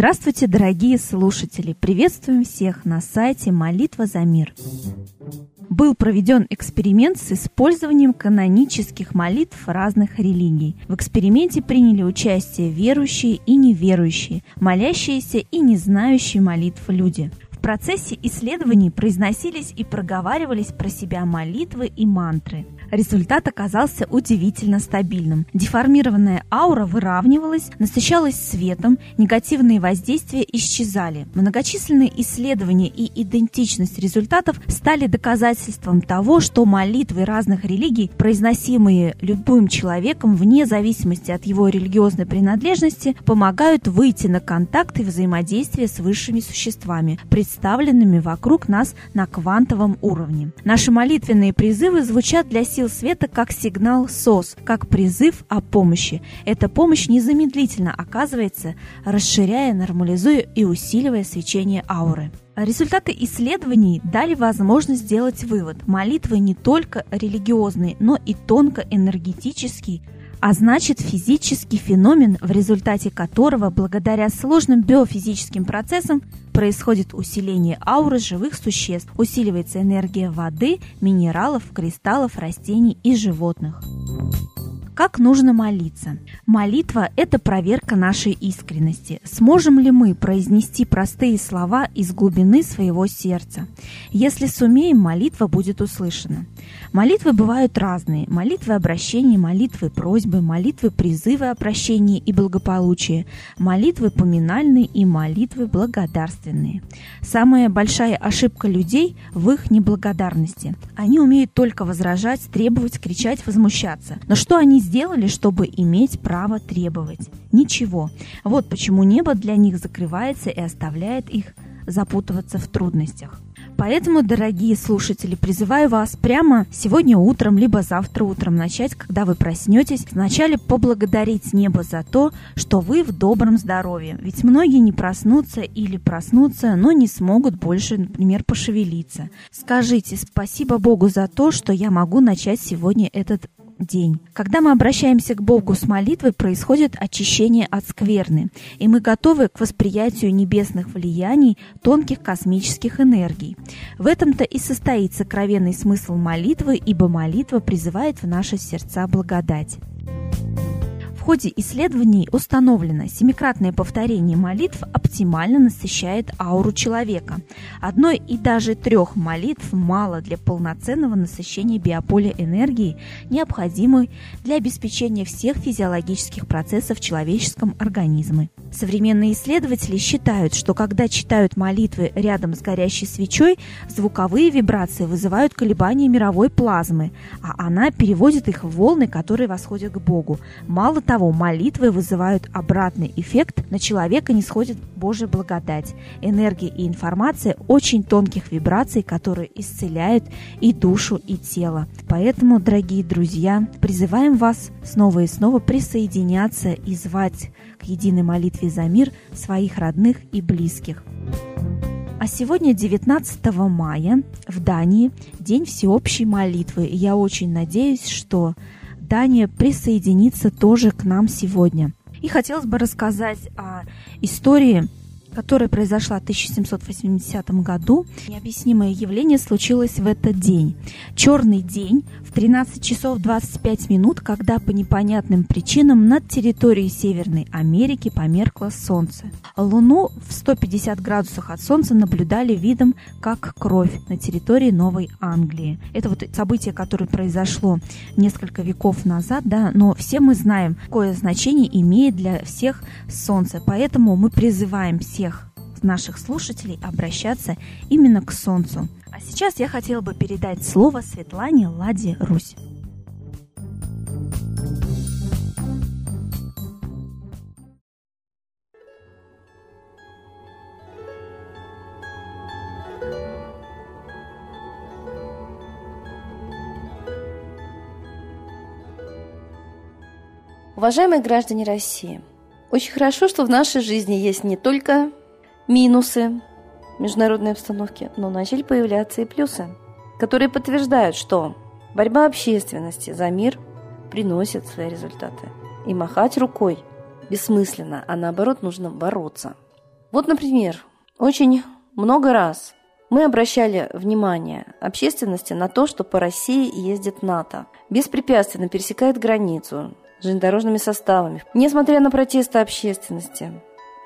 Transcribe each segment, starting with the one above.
Здравствуйте, дорогие слушатели! Приветствуем всех на сайте «Молитва за мир». Был проведен эксперимент с использованием канонических молитв разных религий. В эксперименте приняли участие верующие и неверующие, молящиеся и не знающие молитв люди. В процессе исследований произносились и проговаривались про себя молитвы и мантры. Результат оказался удивительно стабильным. Деформированная аура выравнивалась, насыщалась светом, негативные воздействия исчезали. Многочисленные исследования и идентичность результатов стали доказательством того, что молитвы разных религий, произносимые любым человеком вне зависимости от его религиозной принадлежности, помогают выйти на контакт и взаимодействие с высшими существами, представленными вокруг нас на квантовом уровне. Наши молитвенные призывы звучат для сил сил света как сигнал СОС, как призыв о помощи. Эта помощь незамедлительно оказывается, расширяя, нормализуя и усиливая свечение ауры. Результаты исследований дали возможность сделать вывод. Молитвы не только религиозные, но и тонко энергетические, а значит физический феномен, в результате которого, благодаря сложным биофизическим процессам, происходит усиление ауры живых существ, усиливается энергия воды, минералов, кристаллов, растений и животных. Как нужно молиться? Молитва – это проверка нашей искренности. Сможем ли мы произнести простые слова из глубины своего сердца? Если сумеем, молитва будет услышана. Молитвы бывают разные. Молитвы обращения, молитвы просьбы, молитвы призывы о прощении и благополучии, молитвы поминальные и молитвы благодарственные. Самая большая ошибка людей в их неблагодарности. Они умеют только возражать, требовать, кричать, возмущаться. Но что они сделали, чтобы иметь право требовать? Ничего. Вот почему небо для них закрывается и оставляет их запутываться в трудностях. Поэтому, дорогие слушатели, призываю вас прямо сегодня утром, либо завтра утром начать, когда вы проснетесь, вначале поблагодарить небо за то, что вы в добром здоровье. Ведь многие не проснутся или проснутся, но не смогут больше, например, пошевелиться. Скажите спасибо Богу за то, что я могу начать сегодня этот день. Когда мы обращаемся к Богу с молитвой, происходит очищение от скверны, и мы готовы к восприятию небесных влияний тонких космических энергий. В этом-то и состоит сокровенный смысл молитвы, ибо молитва призывает в наши сердца благодать. В ходе исследований установлено, семикратное повторение молитв оптимально насыщает ауру человека. Одной и даже трех молитв мало для полноценного насыщения биополя энергии, необходимой для обеспечения всех физиологических процессов в человеческом организме. Современные исследователи считают, что когда читают молитвы рядом с горящей свечой, звуковые вибрации вызывают колебания мировой плазмы, а она переводит их в волны, которые восходят к Богу. Мало того, молитвы вызывают обратный эффект, на человека не сходит Божья благодать, энергия и информация очень тонких вибраций, которые исцеляют и душу, и тело. Поэтому, дорогие друзья, призываем вас снова и снова присоединяться и звать к единой молитве за мир своих родных и близких. А сегодня, 19 мая, в Дании, День всеобщей молитвы. И я очень надеюсь, что Дания присоединится тоже к нам сегодня. И хотелось бы рассказать о истории которая произошла в 1780 году. Необъяснимое явление случилось в этот день. Черный день в 13 часов 25 минут, когда по непонятным причинам над территорией Северной Америки померкло солнце. Луну в 150 градусах от солнца наблюдали видом как кровь на территории Новой Англии. Это вот событие, которое произошло несколько веков назад, да, но все мы знаем, какое значение имеет для всех солнце. Поэтому мы призываем всех всех наших слушателей обращаться именно к Солнцу. А сейчас я хотела бы передать слово Светлане Ладе Русь. Уважаемые граждане России, очень хорошо, что в нашей жизни есть не только минусы международной обстановки, но начали появляться и плюсы, которые подтверждают, что борьба общественности за мир приносит свои результаты. И махать рукой бессмысленно, а наоборот нужно бороться. Вот, например, очень много раз мы обращали внимание общественности на то, что по России ездит НАТО, беспрепятственно пересекает границу железнодорожными составами. Несмотря на протесты общественности,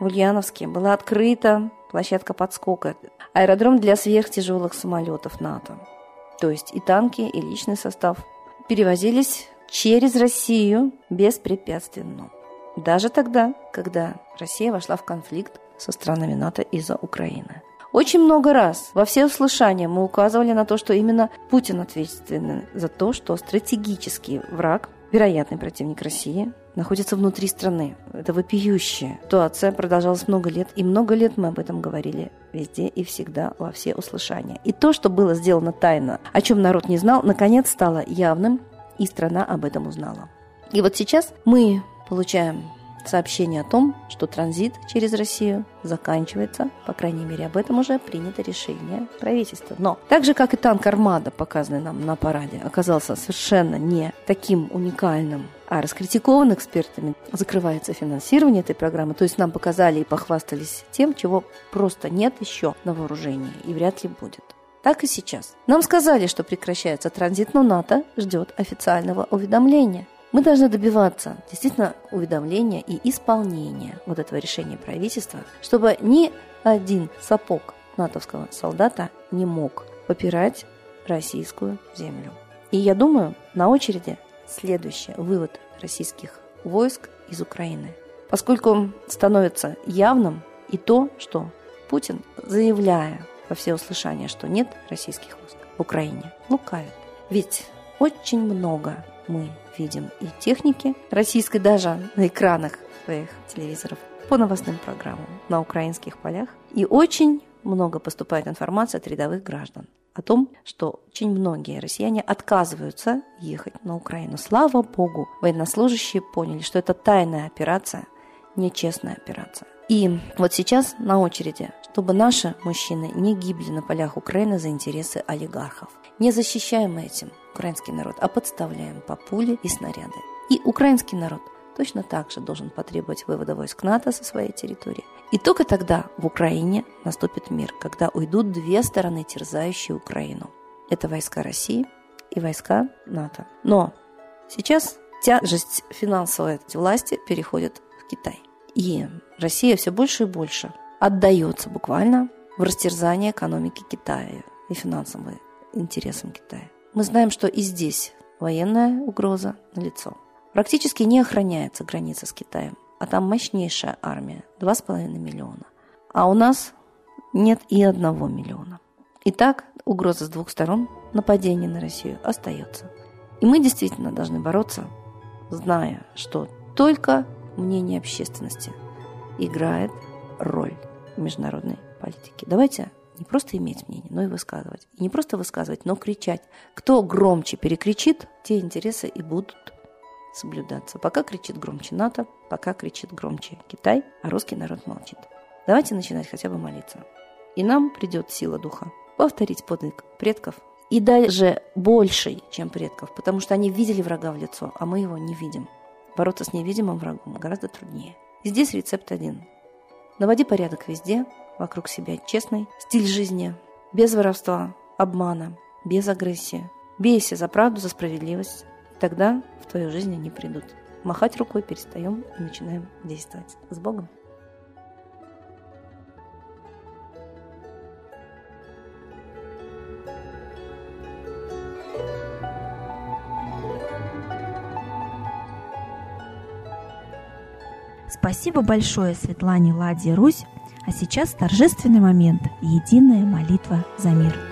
в Ульяновске была открыта площадка подскока, аэродром для сверхтяжелых самолетов НАТО. То есть и танки, и личный состав перевозились через Россию беспрепятственно. Даже тогда, когда Россия вошла в конфликт со странами НАТО из-за Украины. Очень много раз во все услышания мы указывали на то, что именно Путин ответственен за то, что стратегический враг, вероятный противник России, находится внутри страны. Это вопиющая ситуация, продолжалась много лет, и много лет мы об этом говорили везде и всегда во все услышания. И то, что было сделано тайно, о чем народ не знал, наконец стало явным, и страна об этом узнала. И вот сейчас мы получаем сообщение о том, что транзит через Россию заканчивается, по крайней мере, об этом уже принято решение правительства. Но так же, как и танк «Армада», показанный нам на параде, оказался совершенно не таким уникальным, а раскритикован экспертами, закрывается финансирование этой программы. То есть нам показали и похвастались тем, чего просто нет еще на вооружении и вряд ли будет. Так и сейчас. Нам сказали, что прекращается транзит, но НАТО ждет официального уведомления. Мы должны добиваться действительно уведомления и исполнения вот этого решения правительства, чтобы ни один сапог натовского солдата не мог попирать российскую землю. И я думаю, на очереди следующий вывод российских войск из Украины. Поскольку становится явным и то, что Путин, заявляя во всеуслышание, что нет российских войск в Украине, лукавит. Ведь очень много мы видим и техники российской даже на экранах своих телевизоров по новостным программам на украинских полях. И очень много поступает информации от рядовых граждан о том, что очень многие россияне отказываются ехать на Украину. Слава богу, военнослужащие поняли, что это тайная операция, нечестная операция. И вот сейчас на очереди, чтобы наши мужчины не гибли на полях Украины за интересы олигархов. Не защищаем этим украинский народ, а подставляем по пули и снаряды. И украинский народ точно так же должен потребовать вывода войск НАТО со своей территории. И только тогда в Украине наступит мир, когда уйдут две стороны, терзающие Украину. Это войска России и войска НАТО. Но сейчас тяжесть финансовой власти переходит в Китай. И Россия все больше и больше отдается буквально в растерзание экономики Китая и финансовым интересам Китая. Мы знаем, что и здесь военная угроза налицо. Практически не охраняется граница с Китаем, а там мощнейшая армия, 2,5 миллиона. А у нас нет и одного миллиона. Итак, угроза с двух сторон, нападение на Россию остается. И мы действительно должны бороться, зная, что только мнение общественности играет роль международной политике. Давайте не просто иметь мнение, но и высказывать. И не просто высказывать, но кричать. Кто громче перекричит, те интересы и будут соблюдаться. Пока кричит громче НАТО, пока кричит громче Китай, а русский народ молчит. Давайте начинать хотя бы молиться. И нам придет сила духа повторить подвиг предков и даже больший, чем предков, потому что они видели врага в лицо, а мы его не видим. Бороться с невидимым врагом гораздо труднее. И здесь рецепт один. Наводи порядок везде, вокруг себя честный стиль жизни, без воровства, обмана, без агрессии. Бейся за правду, за справедливость, и тогда в твою жизнь они придут. Махать рукой перестаем и начинаем действовать. С Богом! Спасибо большое Светлане Ладе Русь. А сейчас торжественный момент – единая молитва за мир –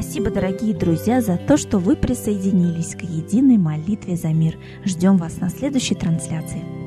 Спасибо, дорогие друзья, за то, что вы присоединились к единой молитве за мир. Ждем вас на следующей трансляции.